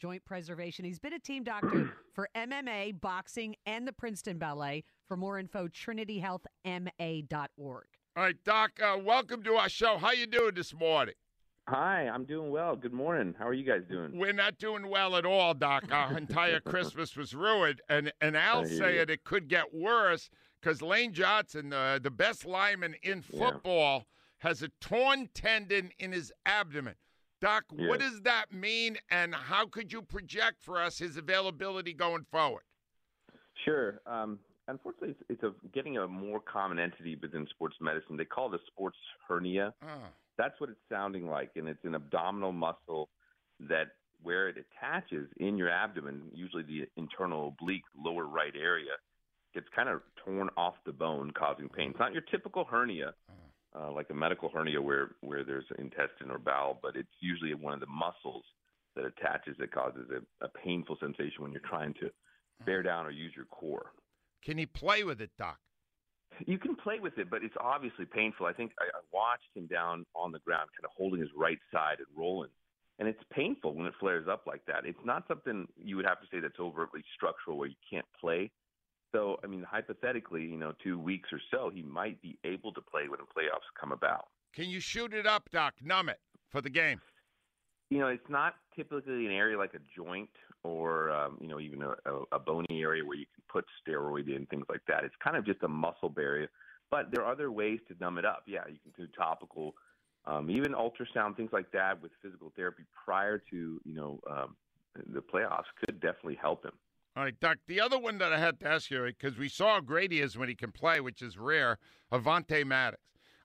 joint preservation. He's been a team doctor for MMA, boxing, and the Princeton Ballet. For more info, trinityhealthma.org. All right, Doc, uh, welcome to our show. How you doing this morning? Hi, I'm doing well. Good morning. How are you guys doing? We're not doing well at all, Doc. Our entire Christmas was ruined, and and Al saying it it could get worse because Lane Johnson, uh, the best lineman in football, yeah. has a torn tendon in his abdomen. Doc, yeah. what does that mean, and how could you project for us his availability going forward? Sure. Um, unfortunately, it's, it's, a, getting a more common entity within sports medicine. They call it a sports hernia. Oh. That's what it's sounding like, and it's an abdominal muscle that where it attaches in your abdomen, usually the internal oblique lower right area, gets kind of torn off the bone, causing pain. It's not your typical hernia, uh, like a medical hernia where where there's intestine or bowel, but it's usually one of the muscles that attaches that causes a, a painful sensation when you're trying to bear down or use your core. Can he play with it, Doc? You can play with it, but it's obviously painful. I think I, I watched him down on the ground, kind of holding his right side and rolling. And it's painful when it flares up like that. It's not something you would have to say that's overtly structural where you can't play. So, I mean, hypothetically, you know, two weeks or so, he might be able to play when the playoffs come about. Can you shoot it up, Doc? Numb it for the game. You know, it's not typically an area like a joint or, um, you know, even a, a, a bony area where you can put steroid in, things like that. It's kind of just a muscle barrier. But there are other ways to numb it up. Yeah, you can do topical, um, even ultrasound, things like that with physical therapy prior to, you know, um, the playoffs could definitely help him. All right, Doc. The other one that I had to ask you because we saw how great he is when he can play, which is rare. Avonte Maddox.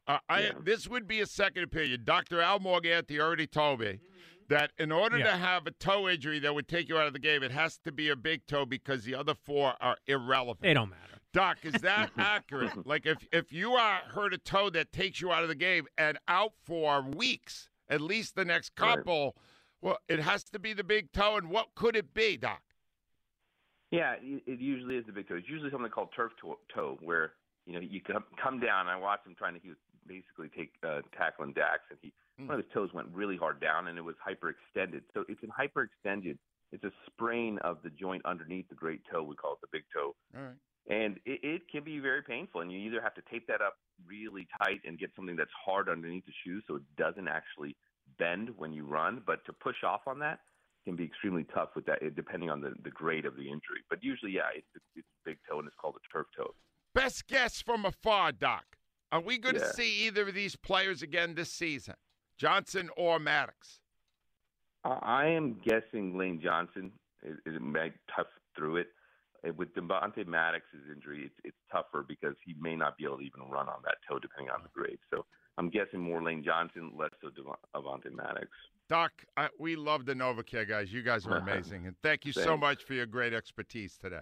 Uh, I, yeah. This would be a second opinion. Dr. Al Morganti already told me that in order yeah. to have a toe injury that would take you out of the game, it has to be a big toe because the other four are irrelevant. They don't matter. Doc, is that accurate? Like if if you are hurt a toe that takes you out of the game and out for weeks, at least the next couple, right. well, it has to be the big toe. And what could it be, Doc? Yeah, it usually is the big toe. It's usually something called turf toe, where you know you come come down. I watched him trying to he was basically take uh, tackling Dax, and he mm. one of his toes went really hard down, and it was hyperextended. So it's an hyperextended. It's a sprain of the joint underneath the great toe. We call it the big toe. All right. And it, it can be very painful, and you either have to tape that up really tight and get something that's hard underneath the shoe so it doesn't actually bend when you run. But to push off on that, can be extremely tough with that, depending on the, the grade of the injury. But usually, yeah, it's, it's big toe and it's called a turf toe. Best guess from afar, Doc. Are we going yeah. to see either of these players again this season, Johnson or Maddox? I am guessing Lane Johnson is, is might tough through it. With Devontae Maddox's injury, it's, it's tougher because he may not be able to even run on that toe, depending on the grade. So I'm guessing more Lane Johnson, less so Devontae Maddox. Doc, I, we love the NovaCare guys. You guys are amazing, and thank you Thanks. so much for your great expertise today.